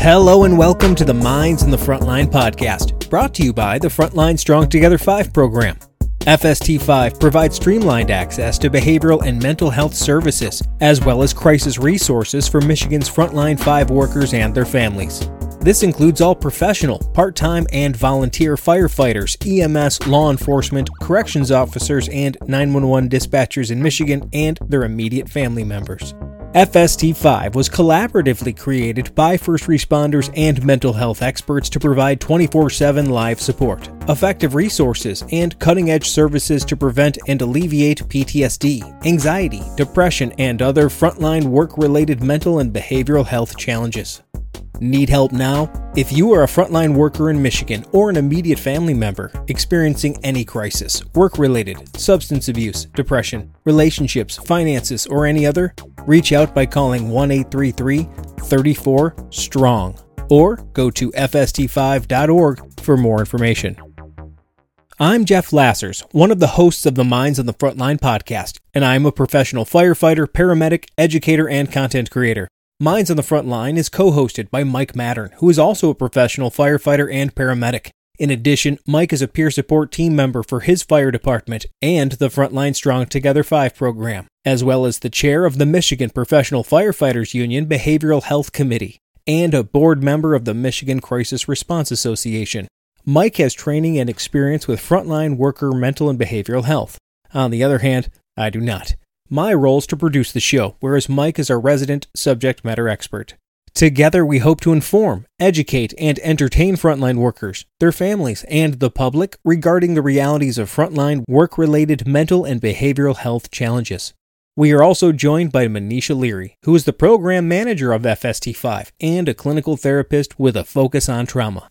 Hello and welcome to the Minds on the Frontline podcast, brought to you by the Frontline Strong Together 5 program. FST5 provides streamlined access to behavioral and mental health services, as well as crisis resources for Michigan's Frontline 5 workers and their families. This includes all professional, part time, and volunteer firefighters, EMS, law enforcement, corrections officers, and 911 dispatchers in Michigan and their immediate family members. FST5 was collaboratively created by first responders and mental health experts to provide 24 7 live support, effective resources, and cutting edge services to prevent and alleviate PTSD, anxiety, depression, and other frontline work related mental and behavioral health challenges. Need help now? If you are a frontline worker in Michigan or an immediate family member experiencing any crisis, work related, substance abuse, depression, relationships, finances, or any other, reach out by calling 1 833 34 STRONG or go to FST5.org for more information. I'm Jeff Lassers, one of the hosts of the Minds on the Frontline podcast, and I'm a professional firefighter, paramedic, educator, and content creator. Minds on the Front Line is co hosted by Mike Mattern, who is also a professional firefighter and paramedic. In addition, Mike is a peer support team member for his fire department and the Frontline Strong Together 5 program, as well as the chair of the Michigan Professional Firefighters Union Behavioral Health Committee and a board member of the Michigan Crisis Response Association. Mike has training and experience with frontline worker mental and behavioral health. On the other hand, I do not. My role is to produce the show, whereas Mike is our resident subject matter expert. Together, we hope to inform, educate, and entertain frontline workers, their families, and the public regarding the realities of frontline work related mental and behavioral health challenges. We are also joined by Manisha Leary, who is the program manager of FST5 and a clinical therapist with a focus on trauma.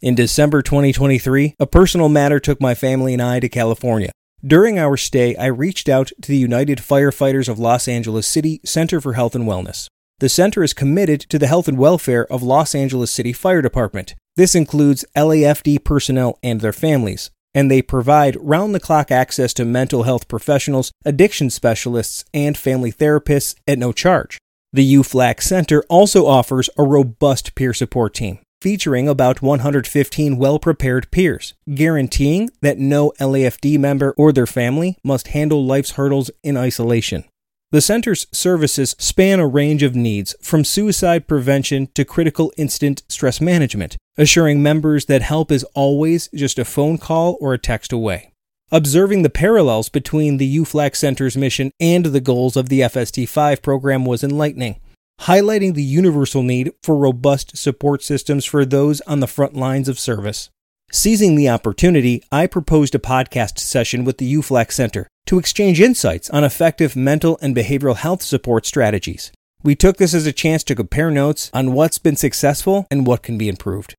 In December 2023, a personal matter took my family and I to California during our stay, I reached out to the United Firefighters of Los Angeles City Center for Health and Wellness. The center is committed to the health and welfare of Los Angeles City Fire Department. This includes LAFD personnel and their families, and they provide round the clock access to mental health professionals, addiction specialists, and family therapists at no charge. The UFLAC Center also offers a robust peer support team featuring about 115 well prepared peers, guaranteeing that no LAFD member or their family must handle life's hurdles in isolation. The center's services span a range of needs from suicide prevention to critical incident stress management, assuring members that help is always just a phone call or a text away. Observing the parallels between the UFLAC Center's mission and the goals of the FST5 program was enlightening highlighting the universal need for robust support systems for those on the front lines of service. Seizing the opportunity, I proposed a podcast session with the UFLAC Center to exchange insights on effective mental and behavioral health support strategies. We took this as a chance to compare notes on what's been successful and what can be improved.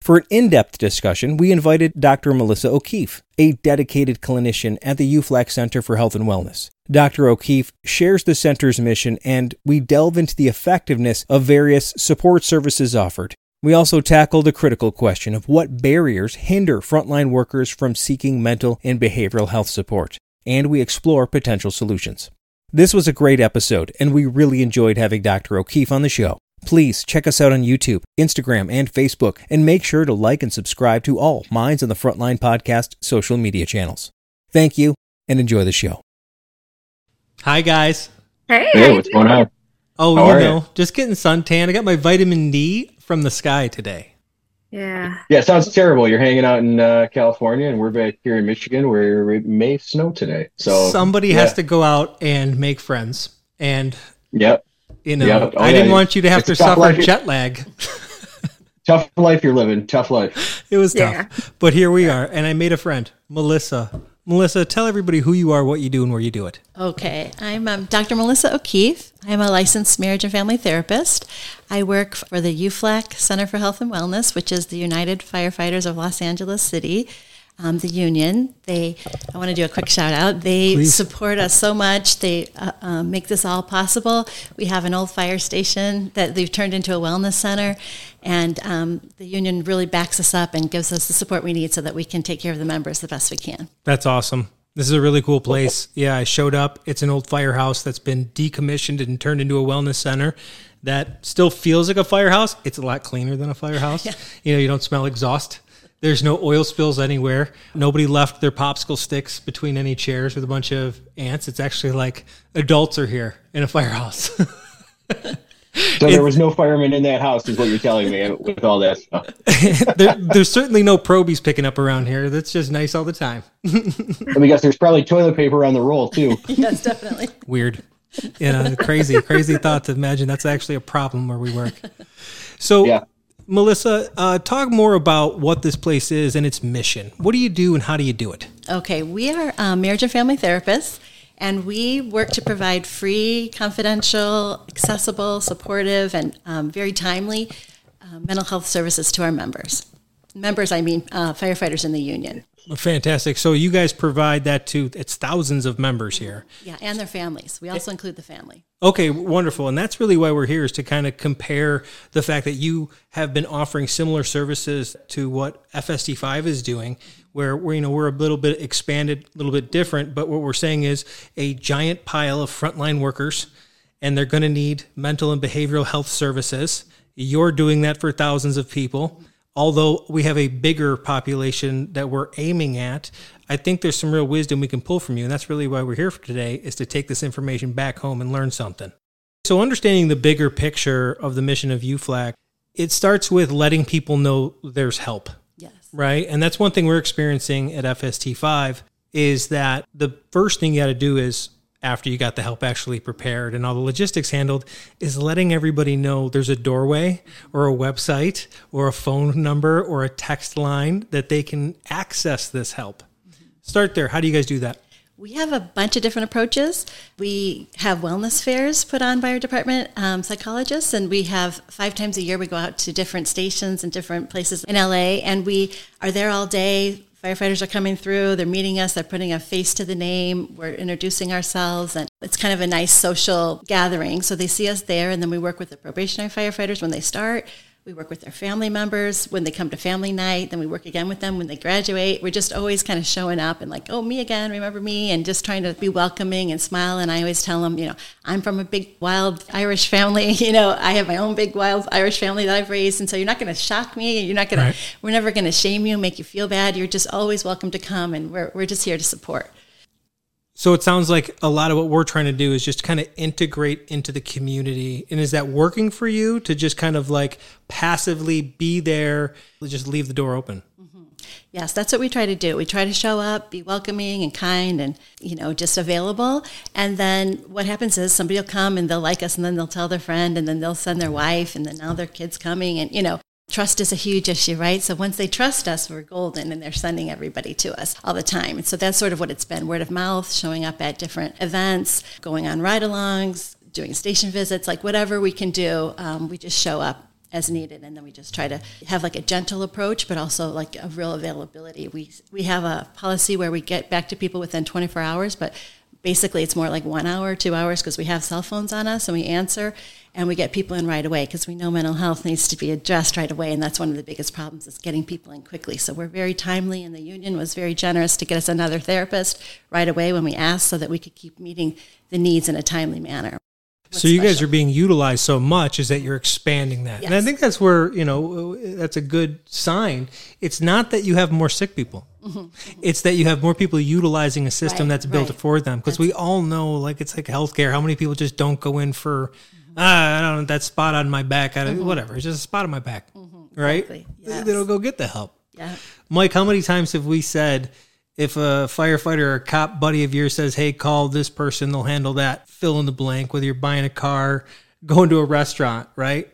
For an in depth discussion, we invited Dr. Melissa O'Keefe, a dedicated clinician at the UFLAC Center for Health and Wellness. Dr. O'Keefe shares the center's mission, and we delve into the effectiveness of various support services offered. We also tackle the critical question of what barriers hinder frontline workers from seeking mental and behavioral health support, and we explore potential solutions. This was a great episode, and we really enjoyed having Dr. O'Keefe on the show. Please check us out on YouTube, Instagram, and Facebook, and make sure to like and subscribe to all Minds on the Frontline podcast social media channels. Thank you, and enjoy the show. Hi, guys. Hey, Hey, what's going on? Oh, How you know, ya? just getting suntan. I got my vitamin D from the sky today. Yeah. Yeah, it sounds terrible. You're hanging out in uh, California, and we're back here in Michigan, where it may snow today. So Somebody yeah. has to go out and make friends. And, Yep, you know, Yeah. Oh, I didn't want you to have It's to tough suffer life. jet lag. tough life you're living. Tough life. It was Yeah. tough. But here we are. And I made a friend, Melissa. Melissa, tell everybody who you are, what you do, and where you do it. Okay, I'm um, Dr. Melissa O'Keefe. I'm a licensed marriage and family therapist. I work for the UFLAC Center for Health and Wellness, which is the United Firefighters of Los Angeles City, um, the union. They, I want to do a quick shout out. They Please. support us so much. They uh, um, make this all possible. We have an old fire station that they've turned into a wellness center, and um, the union really backs us up and gives us the support we need so that we can take care of the members the best we can. That's awesome. This is a really cool place. Yeah, I showed up. It's an old firehouse that's been decommissioned and turned into a wellness center that still feels like a firehouse. It's a lot cleaner than a firehouse. yeah. You know, you don't smell exhaust. There's no oil spills anywhere. Nobody left their popsicle sticks between any chairs with a bunch of ants. It's actually like adults are here in a firehouse. So there was no fireman in that house, is what you're telling me with all that stuff. there, there's certainly no probies picking up around here. That's just nice all the time. Let me guess. There's probably toilet paper on the roll too. yes, definitely. Weird. You know, crazy, crazy thought to imagine that's actually a problem where we work. So, yeah. Melissa, uh, talk more about what this place is and its mission. What do you do and how do you do it? Okay, we are um, marriage and family therapists and we work to provide free, confidential, accessible, supportive, and um, very timely uh, mental health services to our members. Members, I mean uh, firefighters in the union. Fantastic. So you guys provide that to it's thousands of members here. Yeah, and their families. We also include the family. Okay, wonderful. And that's really why we're here is to kind of compare the fact that you have been offering similar services to what FST5 is doing where we're, you know we're a little bit expanded, a little bit different, but what we're saying is a giant pile of frontline workers and they're going to need mental and behavioral health services. You're doing that for thousands of people although we have a bigger population that we're aiming at, I think there's some real wisdom we can pull from you. And that's really why we're here for today is to take this information back home and learn something. So understanding the bigger picture of the mission of UFLAC, it starts with letting people know there's help. Yes. Right. And that's one thing we're experiencing at FST5 is that the first thing you got to do is after you got the help actually prepared and all the logistics handled is letting everybody know there's a doorway or a website or a phone number or a text line that they can access this help. Start there. How do you guys do that? We have a bunch of different approaches. We have wellness fairs put on by our department um, psychologists, and we have five times a year we go out to different stations and different places in LA, and we are there all day firefighters are coming through, they're meeting us, they're putting a face to the name, we're introducing ourselves, and it's kind of a nice social gathering. So they see us there, and then we work with the probationary firefighters when they start. We work with their family members when they come to family night. Then we work again with them when they graduate. We're just always kind of showing up and like, oh, me again, remember me, and just trying to be welcoming and smile. And I always tell them, you know, I'm from a big wild Irish family. You know, I have my own big wild Irish family that I've raised, and so you're not going to shock me. You're not going right. to. We're never going to shame you, make you feel bad. You're just always welcome to come, and we're we're just here to support. So it sounds like a lot of what we're trying to do is just kind of integrate into the community. And is that working for you to just kind of like passively be there, just leave the door open? Mm-hmm. Yes, that's what we try to do. We try to show up, be welcoming and kind and, you know, just available. And then what happens is somebody will come and they'll like us and then they'll tell their friend and then they'll send their wife and then now their kid's coming and, you know, trust is a huge issue, right? So once they trust us, we're golden and they're sending everybody to us all the time. And so that's sort of what it's been word of mouth, showing up at different events, going on ride alongs, doing station visits, like whatever we can do, um, we just show up as needed and then we just try to have like a gentle approach but also like a real availability we we have a policy where we get back to people within 24 hours but basically it's more like one hour two hours because we have cell phones on us and we answer and we get people in right away because we know mental health needs to be addressed right away and that's one of the biggest problems is getting people in quickly. So we're very timely and the union was very generous to get us another therapist right away when we asked so that we could keep meeting the needs in a timely manner so you guys are being utilized so much is that you're expanding that. Yes. And I think that's where, you know, that's a good sign. It's not that you have more sick people. Mm-hmm. It's that you have more people utilizing a system right, that's built right. for them. Because we all know, like, it's like healthcare. How many people just don't go in for ah, I don't know, that spot on my back, I don't, mm-hmm. whatever. It's just a spot on my back, mm-hmm. right? Exactly. Yes. They don't go get the help. Yeah. Mike, how many times have we said, if a firefighter or cop buddy of yours says, hey, call this person, they'll handle that, fill in the blank, whether you're buying a car, going to a restaurant, right?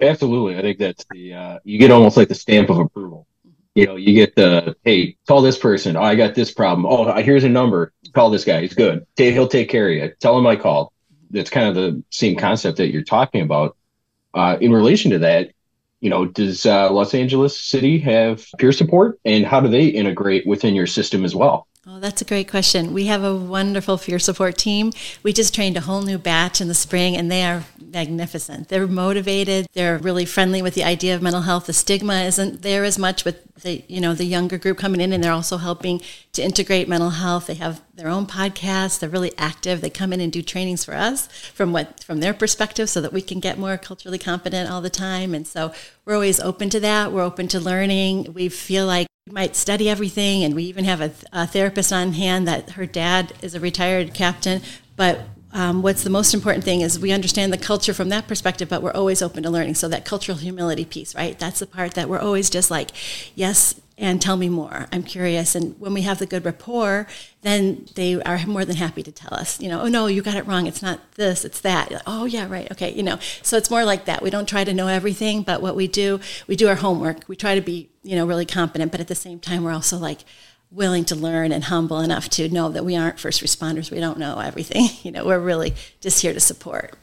Absolutely. I think that's the, uh, you get almost like the stamp of approval. You know, you get the, hey, call this person. Oh, I got this problem. Oh, here's a number. Call this guy. He's good. He'll take care of you. Tell him I called that's kind of the same concept that you're talking about. Uh, in relation to that, you know, does uh, Los Angeles City have peer support, and how do they integrate within your system as well? Oh, that's a great question. We have a wonderful peer support team. We just trained a whole new batch in the spring, and they are magnificent. They're motivated. They're really friendly with the idea of mental health. The stigma isn't there as much with the you know the younger group coming in, and they're also helping to integrate mental health. They have their own podcasts. They're really active. They come in and do trainings for us from what from their perspective, so that we can get more culturally competent all the time. And so we're always open to that. We're open to learning. We feel like we might study everything, and we even have a, a therapist on hand that her dad is a retired captain, but um, what's the most important thing is we understand the culture from that perspective, but we're always open to learning. So that cultural humility piece, right? That's the part that we're always just like, yes, and tell me more. I'm curious. And when we have the good rapport, then they are more than happy to tell us, you know, oh no, you got it wrong. It's not this, it's that. Oh yeah, right. Okay. You know, so it's more like that. We don't try to know everything, but what we do, we do our homework. We try to be, you know, really competent, but at the same time, we're also like, willing to learn and humble enough to know that we aren't first responders. We don't know everything. You know, we're really just here to support.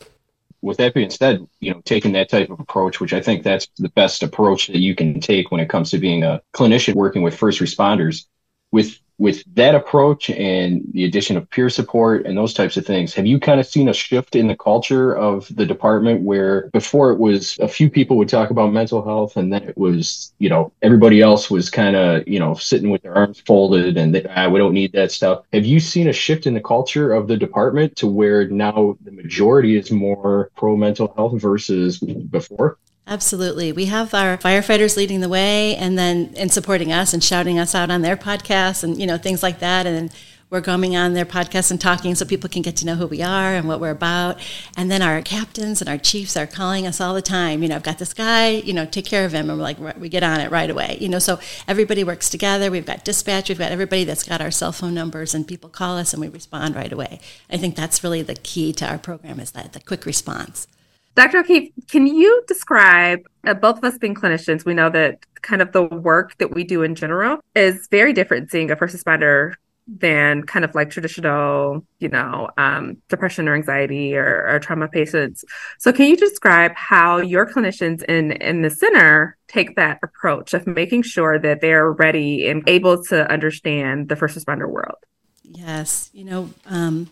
With that being said, you know, taking that type of approach, which I think that's the best approach that you can take when it comes to being a clinician working with first responders, with with that approach and the addition of peer support and those types of things, have you kind of seen a shift in the culture of the department where before it was a few people would talk about mental health and then it was, you know, everybody else was kind of, you know, sitting with their arms folded and they, ah, we don't need that stuff. Have you seen a shift in the culture of the department to where now the majority is more pro mental health versus before? Absolutely. We have our firefighters leading the way and then and supporting us and shouting us out on their podcasts and you know things like that and we're going on their podcasts and talking so people can get to know who we are and what we're about. And then our captains and our chiefs are calling us all the time. You know, I've got this guy, you know, take care of him. And we're like, we get on it right away. You know, so everybody works together. We've got dispatch, we've got everybody that's got our cell phone numbers and people call us and we respond right away. I think that's really the key to our program is that the quick response. Dr. O'Keefe, can you describe, uh, both of us being clinicians, we know that kind of the work that we do in general is very different seeing a first responder than kind of like traditional, you know, um, depression or anxiety or, or, trauma patients. So, can you describe how your clinicians in in the center take that approach of making sure that they're ready and able to understand the first responder world? Yes, you know. Um,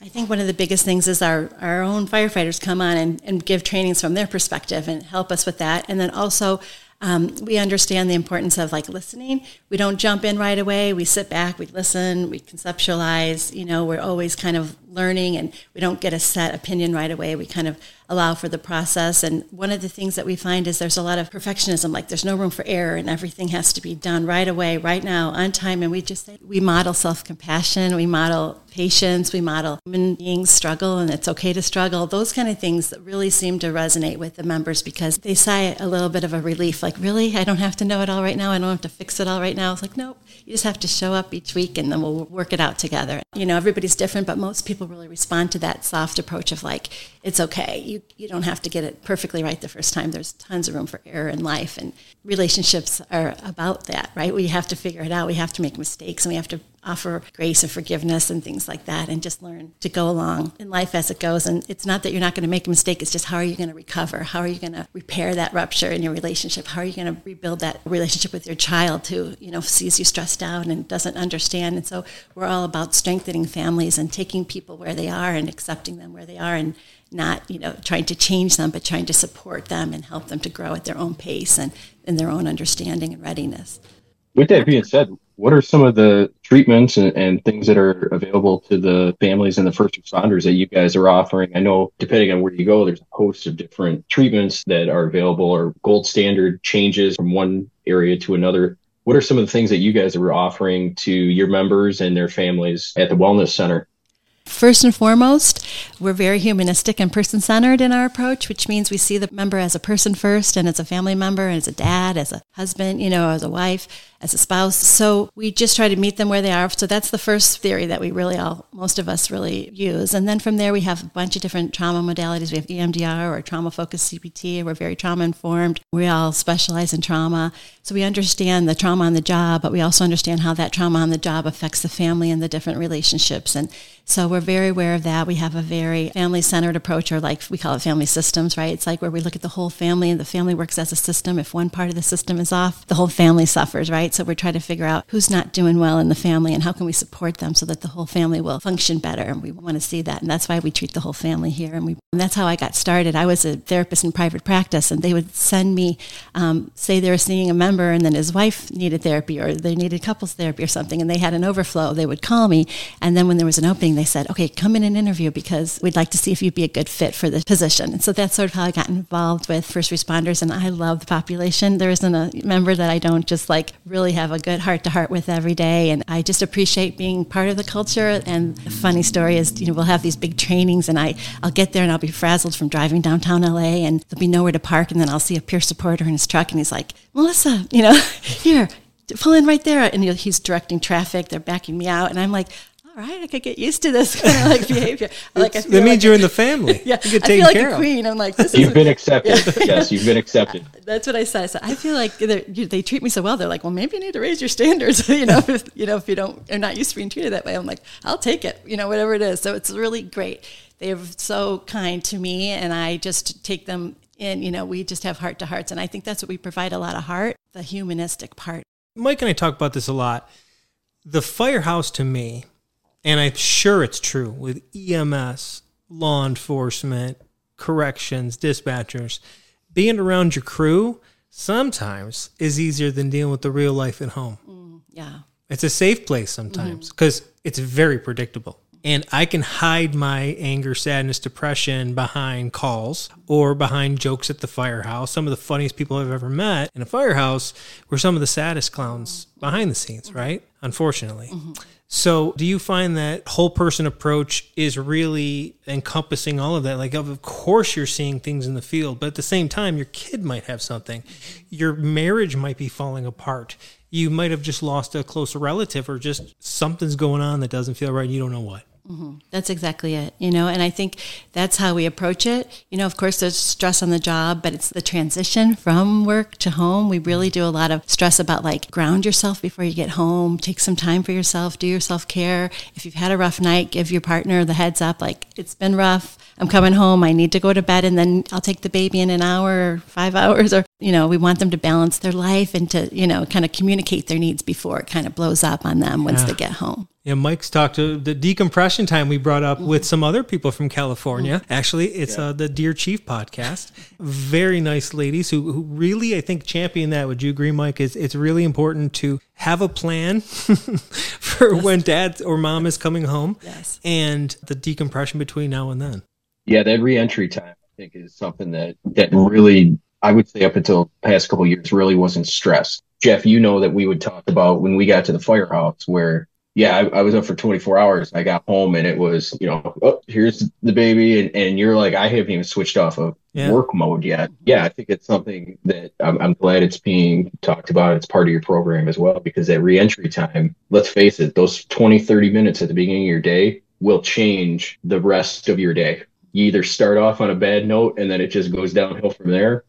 I think one of the biggest things is our, our own firefighters come on and, and give trainings from their perspective and help us with that. And then also, um, we understand the importance of like listening. We don't jump in right away. We sit back, we listen, we conceptualize. You know, we're always kind of learning and we don't get a set opinion right away. We kind of allow for the process. And one of the things that we find is there's a lot of perfectionism, like there's no room for error and everything has to be done right away, right now, on time. And we just say we model self compassion, we model patience, we model human beings struggle and it's okay to struggle. Those kind of things that really seem to resonate with the members because they sigh a little bit of a relief, like, really? I don't have to know it all right now. I don't have to fix it all right now. It's like, nope, you just have to show up each week and then we'll work it out together. You know, everybody's different, but most people really respond to that soft approach of like, it's okay. You, you don't have to get it perfectly right the first time. There's tons of room for error in life. And relationships are about that, right? We have to figure it out. We have to make mistakes and we have to offer grace and forgiveness and things like that and just learn to go along in life as it goes. And it's not that you're not going to make a mistake, it's just how are you going to recover? How are you going to repair that rupture in your relationship? How are you going to rebuild that relationship with your child who, you know, sees you stressed out and doesn't understand? And so we're all about strengthening families and taking people where they are and accepting them where they are and not, you know, trying to change them, but trying to support them and help them to grow at their own pace and in their own understanding and readiness. With that being said, what are some of the treatments and, and, things that are available to the families and the first responders that you guys are offering? I know depending on where you go, there's a host of different treatments that are available or gold standard changes from one area to another. What are some of the things that you guys are offering to your members and their families at the Wellness Center? First and foremost, we're very humanistic and person centered in our approach, which means we see the member as a person first and as a family member, and as a dad, as a husband, you know, as a wife as a spouse. So we just try to meet them where they are. So that's the first theory that we really all, most of us really use. And then from there, we have a bunch of different trauma modalities. We have EMDR or trauma focused CBT. We're very trauma informed. We all specialize in trauma. So we understand the trauma on the job, but we also understand how that trauma on the job affects the family and the different relationships. And so we're very aware of that. We have a very family centered approach, or like we call it family systems, right? It's like where we look at the whole family and the family works as a system. If one part of the system is off, the whole family suffers, right? Right? So we're trying to figure out who's not doing well in the family and how can we support them so that the whole family will function better. And we want to see that. And that's why we treat the whole family here. And we and that's how I got started. I was a therapist in private practice, and they would send me, um, say they were seeing a member, and then his wife needed therapy, or they needed couples therapy, or something, and they had an overflow. They would call me, and then when there was an opening, they said, "Okay, come in and interview because we'd like to see if you'd be a good fit for the position." And so that's sort of how I got involved with first responders, and I love the population. There isn't a member that I don't just like really have a good heart to heart with every day, and I just appreciate being part of the culture. And the funny story is, you know, we'll have these big trainings, and I I'll get there and I'll be frazzled from driving downtown LA and there'll be nowhere to park. And then I'll see a peer supporter in his truck and he's like, Melissa, you know, here, pull in right there. And he's directing traffic. They're backing me out. And I'm like, right, I could get used to this kind of like behavior. Like, that means like you're in the family. Yeah, you get taken I feel like a queen. I'm like, this you've is, been accepted. Yeah. yes, you've been accepted. That's what I said. I said, I feel like they treat me so well. They're like, well, maybe you need to raise your standards. you know, if you know if you don't are not used to being treated that way. I'm like, I'll take it. You know, whatever it is. So it's really great they're so kind to me and I just take them in, you know, we just have heart to hearts. And I think that's what we provide a lot of heart, the humanistic part. Mike and I talk about this a lot. The firehouse to me, and I'm sure it's true with EMS, law enforcement, corrections, dispatchers, being around your crew sometimes is easier than dealing with the real life at home. Mm, yeah. It's a safe place sometimes because mm-hmm. it's very predictable and I can hide my anger, sadness, depression behind calls or behind jokes at the firehouse. Some of the funniest people I've ever met in a firehouse were some of the saddest clowns behind the scenes, right? Unfortunately. Mm-hmm. So, do you find that whole person approach is really encompassing all of that? Like, of course, you're seeing things in the field, but at the same time, your kid might have something. Your marriage might be falling apart. You might have just lost a close relative, or just something's going on that doesn't feel right. And you don't know what. Mm-hmm. That's exactly it, you know, and I think that's how we approach it. You know, of course, there's stress on the job, but it's the transition from work to home. We really do a lot of stress about like ground yourself before you get home, take some time for yourself, do your self care. If you've had a rough night, give your partner the heads up, like it's been rough. I'm coming home. I need to go to bed, and then I'll take the baby in an hour or five hours. Or you know, we want them to balance their life and to you know kind of communicate their needs before it kind of blows up on them once yeah. they get home. Yeah, Mike's talked to the decompression time we brought up mm-hmm. with some other people from California. Mm-hmm. Actually, it's yeah. uh, the Dear Chief podcast. Very nice ladies who, who really, I think, champion that. Would you agree, Mike? Is it's really important to have a plan for yes. when dad or mom is coming home yes. and the decompression between now and then. Yeah, that reentry time, I think, is something that, that really, I would say up until past couple years, really wasn't stressed. Jeff, you know that we would talk about when we got to the firehouse where yeah, I, I, was up for 24 hours. I got home and it was, you know, oh, here's the baby. And, and you're like, I haven't even switched off of yeah. work mode yet. Yeah, I think it's something that I'm, I'm, glad it's being talked about. It's part of your program as well, because that reentry time, let's face it, those 20, 30 minutes at the beginning of your day will change the rest of your day. You either start off on a bad note and then it just goes downhill from there,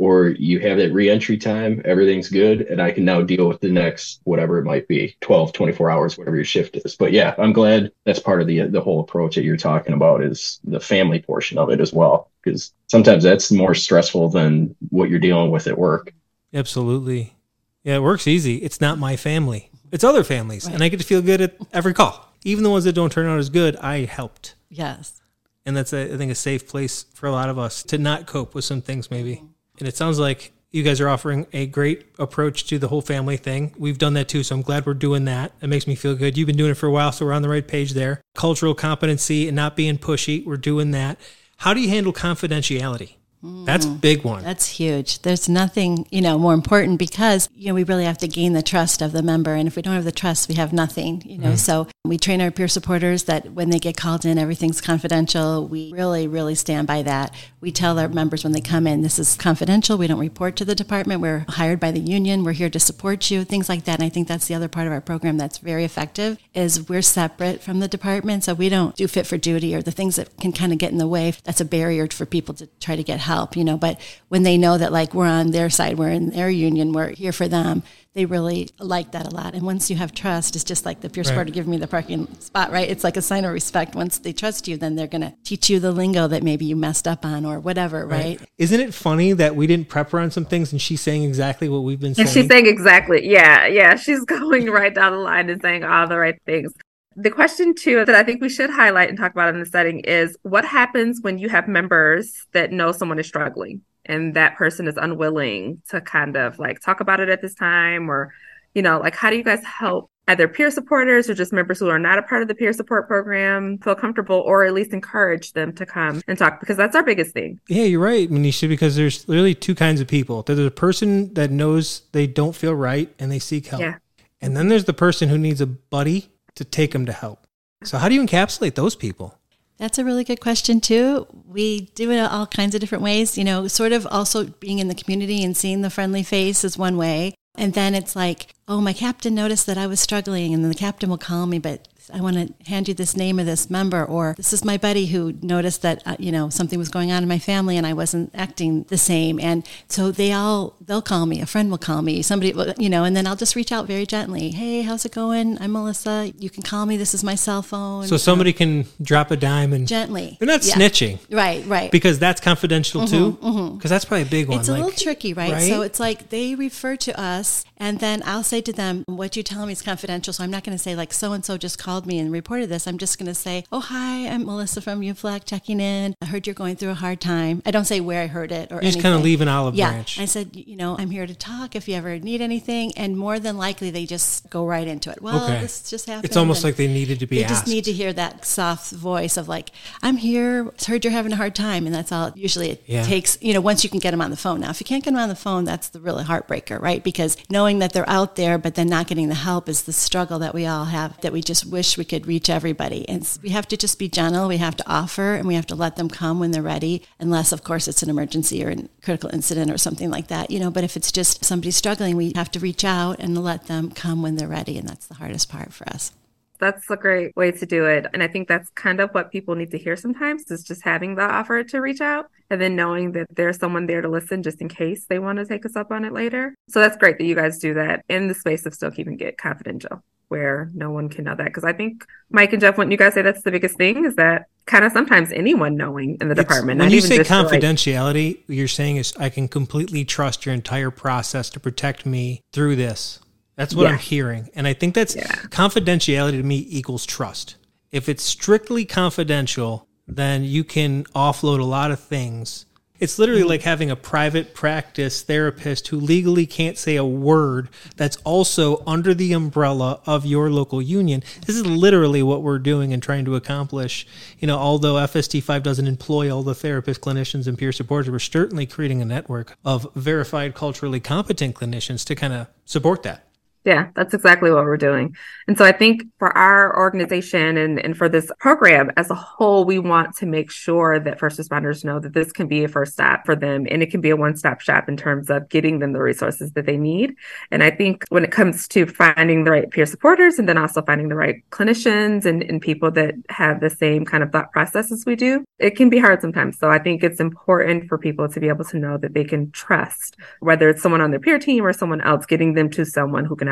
or you have that reentry time, everything's good, and I can now deal with the next whatever it might be 12, 24 hours, whatever your shift is. But yeah, I'm glad that's part of the the whole approach that you're talking about is the family portion of it as well. Because sometimes that's more stressful than what you're dealing with at work. Absolutely. Yeah, it works easy. It's not my family. It's other families. Right. And I get to feel good at every call. Even the ones that don't turn out as good, I helped. Yes. And that's, a, I think, a safe place for a lot of us to not cope with some things, maybe. And it sounds like you guys are offering a great approach to the whole family thing. We've done that too, so I'm glad we're doing that. It makes me feel good. You've been doing it for a while, so we're on the right page there. Cultural competency and not being pushy, we're doing that. How do you handle confidentiality? That's a big one. That's huge. There's nothing, you know, more important because, you know, we really have to gain the trust of the member. And if we don't have the trust, we have nothing, you know. Mm. So we train our peer supporters that when they get called in, everything's confidential. We really, really stand by that. We tell our members when they come in, this is confidential. We don't report to the department. We're hired by the union. We're here to support you, things like that. And I think that's the other part of our program that's very effective is we're separate from the department. So we don't do fit for duty or the things that can kind of get in the way. That's a barrier for people to try to get help help, you know, but when they know that like we're on their side, we're in their union, we're here for them, they really like that a lot. And once you have trust, it's just like the peer supporter right. giving me the parking spot, right? It's like a sign of respect. Once they trust you, then they're going to teach you the lingo that maybe you messed up on or whatever, right? right? Isn't it funny that we didn't prep her on some things and she's saying exactly what we've been saying? And she's saying exactly. Yeah. Yeah. She's going right down the line and saying all the right things. The question, too, that I think we should highlight and talk about in the setting is what happens when you have members that know someone is struggling? and that person is unwilling to kind of like talk about it at this time or you know like how do you guys help either peer supporters or just members who are not a part of the peer support program feel comfortable or at least encourage them to come and talk because that's our biggest thing. Yeah, you're right, Manisha, because there's literally two kinds of people. There's a person that knows they don't feel right and they seek help. Yeah. And then there's the person who needs a buddy to take them to help. So how do you encapsulate those people? That's a really good question, too. We do it all kinds of different ways. You know, sort of also being in the community and seeing the friendly face is one way. And then it's like, oh, my captain noticed that I was struggling, and then the captain will call me, but I want to hand you this name of this member, or this is my buddy who noticed that uh, you know something was going on in my family and I wasn't acting the same, and so they all they'll call me, a friend will call me, somebody you know, and then I'll just reach out very gently. Hey, how's it going? I'm Melissa. You can call me. This is my cell phone. So somebody can drop a dime and gently. They're not yeah. snitching, right? Right. Because that's confidential mm-hmm, too. Because mm-hmm. that's probably a big one. It's a like, little tricky, right? right? So it's like they refer to us, and then I'll say to them, "What you tell me is confidential." So I'm not going to say like so and so just called me and reported this. I'm just going to say, oh, hi, I'm Melissa from UFLAC checking in. I heard you're going through a hard time. I don't say where I heard it or you just kind of leave an olive yeah. branch. I said, you know, I'm here to talk if you ever need anything. And more than likely, they just go right into it. Well, okay. this just happened. It's almost like they needed to be They asked. just need to hear that soft voice of like, I'm here. I heard you're having a hard time. And that's all usually it yeah. takes, you know, once you can get them on the phone. Now, if you can't get them on the phone, that's the really heartbreaker, right? Because knowing that they're out there, but then not getting the help is the struggle that we all have that we just wish we could reach everybody. And we have to just be gentle. We have to offer and we have to let them come when they're ready, unless, of course, it's an emergency or a critical incident or something like that, you know. But if it's just somebody struggling, we have to reach out and let them come when they're ready. And that's the hardest part for us that's a great way to do it. And I think that's kind of what people need to hear sometimes is just having the offer to reach out and then knowing that there's someone there to listen just in case they want to take us up on it later. So that's great that you guys do that in the space of still keeping it confidential where no one can know that. Because I think Mike and Jeff, wouldn't you guys say that's the biggest thing is that kind of sometimes anyone knowing in the it's, department. When you say confidentiality, like, you're saying is I can completely trust your entire process to protect me through this. That's what yeah. I'm hearing. And I think that's yeah. confidentiality to me equals trust. If it's strictly confidential, then you can offload a lot of things it's literally mm-hmm. like having a private practice therapist who legally can't say a word that's also under the umbrella of your local union. This is literally what we're doing and trying to accomplish. You know, although FST5 doesn't employ all the therapists, clinicians, and peer supporters, we're certainly creating a network of verified culturally competent clinicians to kind of support that. Yeah, that's exactly what we're doing. And so I think for our organization and, and for this program as a whole, we want to make sure that first responders know that this can be a first step for them and it can be a one stop shop in terms of getting them the resources that they need. And I think when it comes to finding the right peer supporters and then also finding the right clinicians and, and people that have the same kind of thought process as we do, it can be hard sometimes. So I think it's important for people to be able to know that they can trust whether it's someone on their peer team or someone else, getting them to someone who can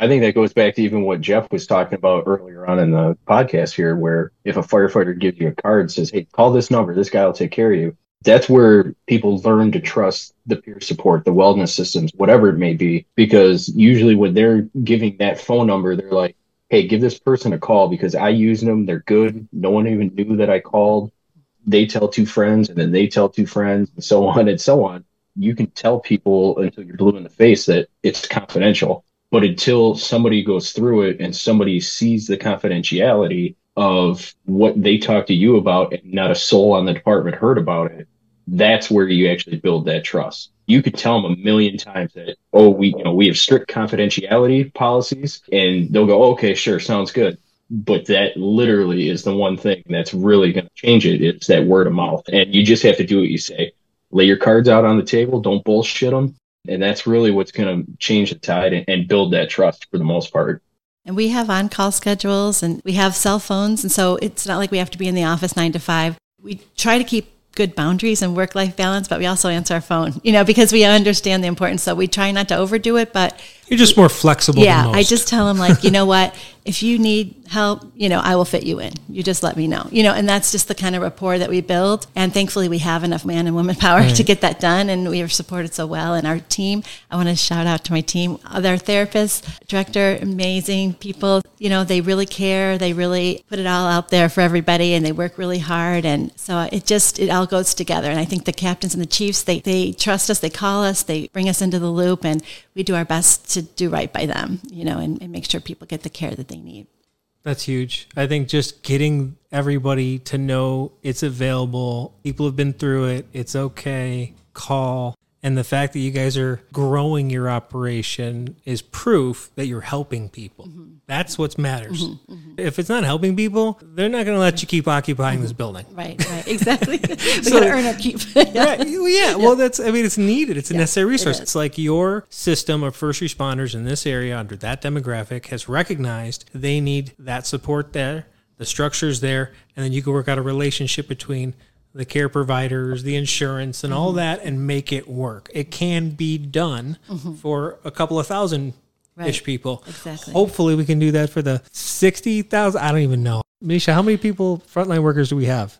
I think that goes back to even what Jeff was talking about earlier on in the podcast here, where if a firefighter gives you a card and says, Hey, call this number, this guy will take care of you. That's where people learn to trust the peer support, the wellness systems, whatever it may be. Because usually when they're giving that phone number, they're like, Hey, give this person a call because I use them. They're good. No one even knew that I called. They tell two friends and then they tell two friends and so on and so on. You can tell people until you're blue in the face that it's confidential but until somebody goes through it and somebody sees the confidentiality of what they talk to you about and not a soul on the department heard about it, that's where you actually build that trust. You could tell them a million times that, oh, we, you know, we have strict confidentiality policies and they'll go, oh, okay, sure, sounds good. But that literally is the one thing that's really going to change it. It's that word of mouth. And you just have to do what you say. Lay your cards out on the table. Don't bullshit them and that's really what's going to change the tide and, and build that trust for the most part. And we have on call schedules and we have cell phones. And so it's not like we have to be in the office nine to five. We try to keep good boundaries and work life balance, but we also answer our phone, you know, because we understand the importance. So we try not to overdo it, but you're just more flexible. Yeah, I just tell them like, you know what, if you need help, you know, I will fit you in. You just let me know, you know, and that's just the kind of rapport that we build. And thankfully, we have enough man and woman power right. to get that done, and we are supported so well. And our team, I want to shout out to my team, other therapists, director, amazing people. You know, they really care. They really put it all out there for everybody, and they work really hard. And so it just it all goes together. And I think the captains and the chiefs, they they trust us. They call us. They bring us into the loop, and we do our best to do right by them. You know, and, and make sure people get the care that they need. That's huge. I think just getting everybody to know it's available, people have been through it, it's okay, call. And the fact that you guys are growing your operation is proof that you're helping people. Mm-hmm. That's what matters. Mm-hmm, mm-hmm. If it's not helping people, they're not going to let you keep occupying this building. Right, right, exactly. we so, got to earn our keep. yeah. Right, yeah. Well, that's. I mean, it's needed. It's a yeah, necessary resource. It it's like your system of first responders in this area under that demographic has recognized they need that support there. The structure's there, and then you can work out a relationship between the care providers, the insurance, and all mm-hmm. that, and make it work. It can be done mm-hmm. for a couple of thousand ish people. Exactly. Hopefully, we can do that for the 60,000. I don't even know. Misha, how many people, frontline workers, do we have?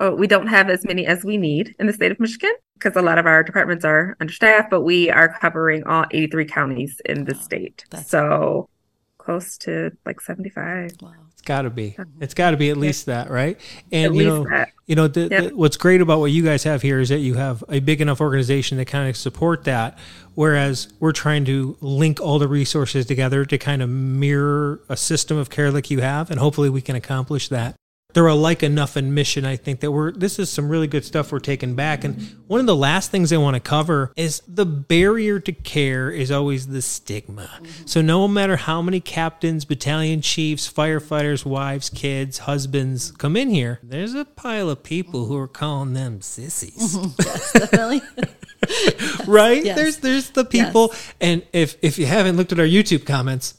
Oh, we don't have as many as we need in the state of Michigan because a lot of our departments are understaffed, but we are covering all 83 counties in the state. so close to like 75. Wow. It's got to be. It's got to be at least that, right? And you know, that. you know, the, yep. the, what's great about what you guys have here is that you have a big enough organization to kind of support that. Whereas we're trying to link all the resources together to kind of mirror a system of care like you have, and hopefully we can accomplish that they're alike enough in mission. I think that we're this is some really good stuff we're taking back. And one of the last things I want to cover is the barrier to care is always the stigma. Mm-hmm. So no matter how many captains, battalion chiefs, firefighters, wives, kids, husbands come in here, there's a pile of people who are calling them sissies. Mm-hmm. Yes, definitely. right? Yes. There's there's the people, yes. and if if you haven't looked at our YouTube comments,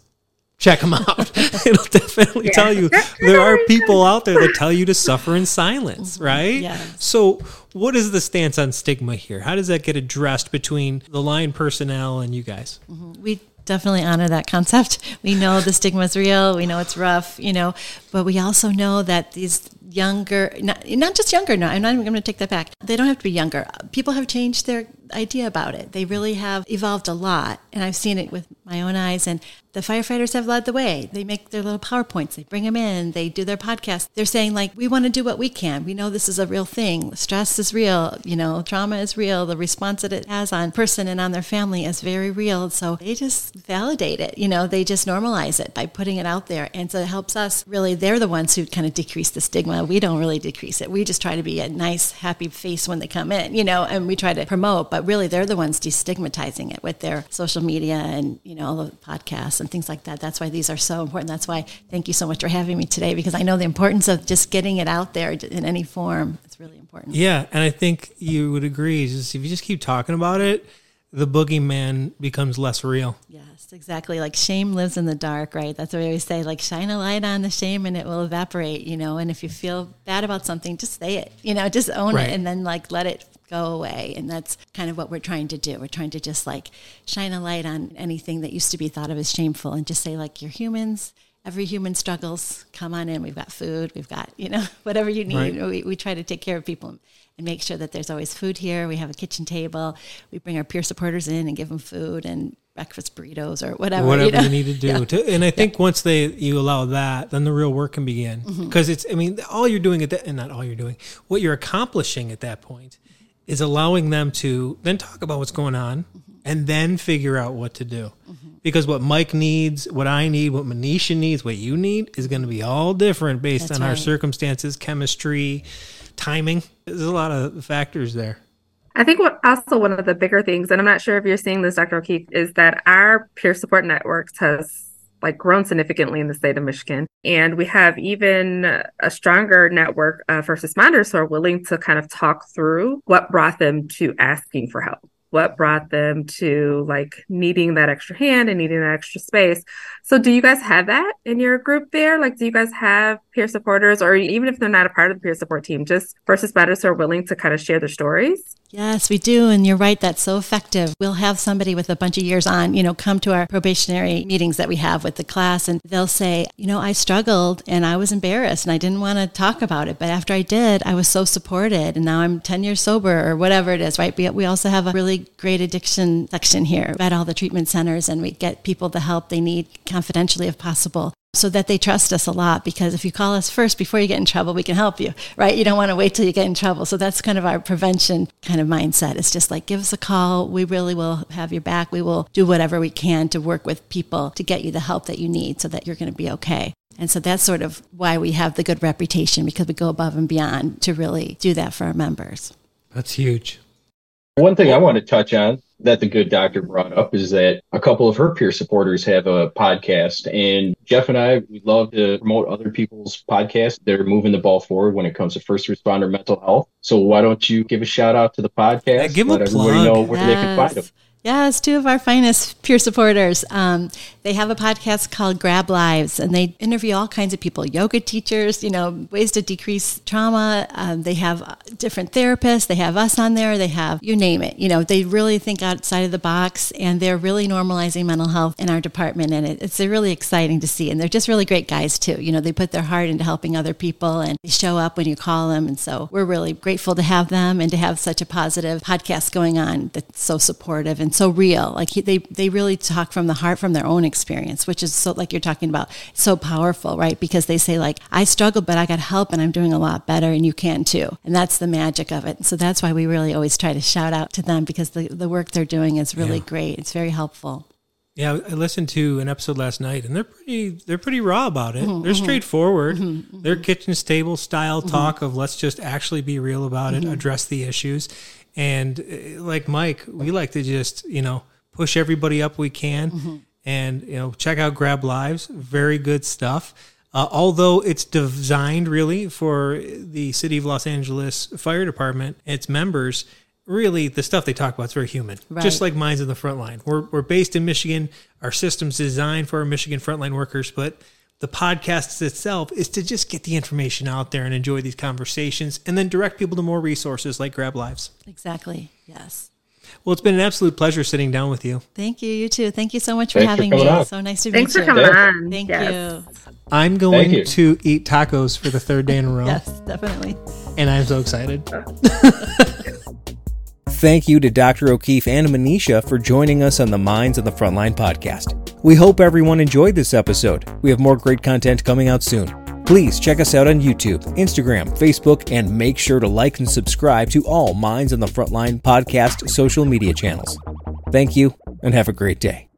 check them out. It'll definitely yeah. tell you there are people out there that tell you to suffer in silence, right? Yes. So, what is the stance on stigma here? How does that get addressed between the line personnel and you guys? Mm-hmm. We definitely honor that concept. We know the stigma is real. We know it's rough, you know, but we also know that these younger, not, not just younger, no, I'm not even going to take that back. They don't have to be younger. People have changed their idea about it. They really have evolved a lot. And I've seen it with my own eyes. And the firefighters have led the way. They make their little PowerPoints, they bring them in, they do their podcast. They're saying, like, we want to do what we can. We know this is a real thing. Stress is real, you know, trauma is real. The response that it has on person and on their family is very real. So they just validate it, you know, they just normalize it by putting it out there. And so it helps us really, they're the ones who kind of decrease the stigma. We don't really decrease it. We just try to be a nice, happy face when they come in, you know, and we try to promote, but really they're the ones destigmatizing it with their social media and, you know, all the podcasts and things like that. That's why these are so important. That's why thank you so much for having me today because I know the importance of just getting it out there in any form. It's really important. Yeah, and I think you would agree. Just if you just keep talking about it, the boogeyman becomes less real. Yes, exactly. Like shame lives in the dark, right? That's what we always say. Like shine a light on the shame and it will evaporate, you know. And if you feel bad about something, just say it, you know, just own right. it and then like let it go away. And that's kind of what we're trying to do. We're trying to just like shine a light on anything that used to be thought of as shameful and just say, like, you're humans. Every human struggles. Come on in. We've got food. We've got, you know, whatever you need. Right. We, we try to take care of people and make sure that there's always food here. We have a kitchen table. We bring our peer supporters in and give them food and breakfast burritos or whatever. Whatever you, know? you need to do. yeah. to, and I think yeah. once they you allow that, then the real work can begin. Because mm-hmm. it's, I mean, all you're doing at that, and not all you're doing, what you're accomplishing at that point is allowing them to then talk about what's going on mm-hmm. and then figure out what to do. Mm-hmm. Because what Mike needs, what I need, what Manisha needs, what you need is going to be all different based That's on right. our circumstances, chemistry, timing. There's a lot of factors there. I think what also one of the bigger things, and I'm not sure if you're seeing this, Dr. O'Keefe, is that our peer support networks has like grown significantly in the state of Michigan. And we have even a stronger network of first responders who are willing to kind of talk through what brought them to asking for help. what brought them to like needing that extra hand and needing that extra space. So do you guys have that in your group there? Like do you guys have peer supporters or even if they're not a part of the peer support team, just first responders who are willing to kind of share their stories? Yes, we do. And you're right, that's so effective. We'll have somebody with a bunch of years on, you know, come to our probationary meetings that we have with the class and they'll say, you know, I struggled and I was embarrassed and I didn't want to talk about it. But after I did, I was so supported and now I'm 10 years sober or whatever it is, right? We also have a really great addiction section here at all the treatment centers and we get people the help they need confidentially if possible so that they trust us a lot because if you call us first before you get in trouble we can help you right? You don't want to wait till you get in trouble. So that's kind of our prevention kind of mindset. It's just like give us a call. We really will have your back. We will do whatever we can to work with people to get you the help that you need so that you're going to be okay. And so that's sort of why we have the good reputation because we go above and beyond to really do that for our members. That's huge. One thing i want to touch on that the good doctor brought up is that a couple of her peer supporters have a podcast and Jeff and I, we love to promote other people's podcasts. They're moving the ball forward when it comes to first responder mental health. So why don't you give a shout out to the podcast? Yeah, give them Let a everybody plug. know where yes. they can find them. Yes, two of our finest peer supporters. Um, they have a podcast called Grab Lives, and they interview all kinds of people yoga teachers, you know, ways to decrease trauma. Um, they have uh, different therapists. They have us on there. They have you name it. You know, they really think outside of the box, and they're really normalizing mental health in our department. And it, it's really exciting to see. And they're just really great guys, too. You know, they put their heart into helping other people, and they show up when you call them. And so we're really grateful to have them and to have such a positive podcast going on that's so supportive and and so real. Like he, they they really talk from the heart, from their own experience, which is so like you're talking about, so powerful, right? Because they say like I struggled, but I got help, and I'm doing a lot better, and you can too. And that's the magic of it. So that's why we really always try to shout out to them because the the work they're doing is really yeah. great. It's very helpful. Yeah, I listened to an episode last night, and they're pretty they're pretty raw about it. Mm-hmm, they're mm-hmm. straightforward. Mm-hmm, they're kitchen stable style mm-hmm. talk of let's just actually be real about it, mm-hmm. address the issues. And uh, like Mike, we like to just, you know, push everybody up we can mm-hmm. and, you know, check out Grab Lives. Very good stuff. Uh, although it's designed really for the city of Los Angeles Fire Department, its members, really the stuff they talk about is very human, right. just like Minds on the Frontline. We're, we're based in Michigan. Our system's designed for our Michigan frontline workers, but the podcast itself is to just get the information out there and enjoy these conversations and then direct people to more resources like Grab Lives. Exactly. Yes. Well, it's been an absolute pleasure sitting down with you. Thank you. You too. Thank you so much for Thanks having for me. On. So nice to Thanks meet you. Thanks for coming on. Thank yes. you. I'm going you. to eat tacos for the third day in a row. yes, definitely. And I'm so excited. Thank you to Dr. O'Keefe and Manisha for joining us on the Minds on the Frontline podcast. We hope everyone enjoyed this episode. We have more great content coming out soon. Please check us out on YouTube, Instagram, Facebook, and make sure to like and subscribe to all Minds on the Frontline podcast social media channels. Thank you and have a great day.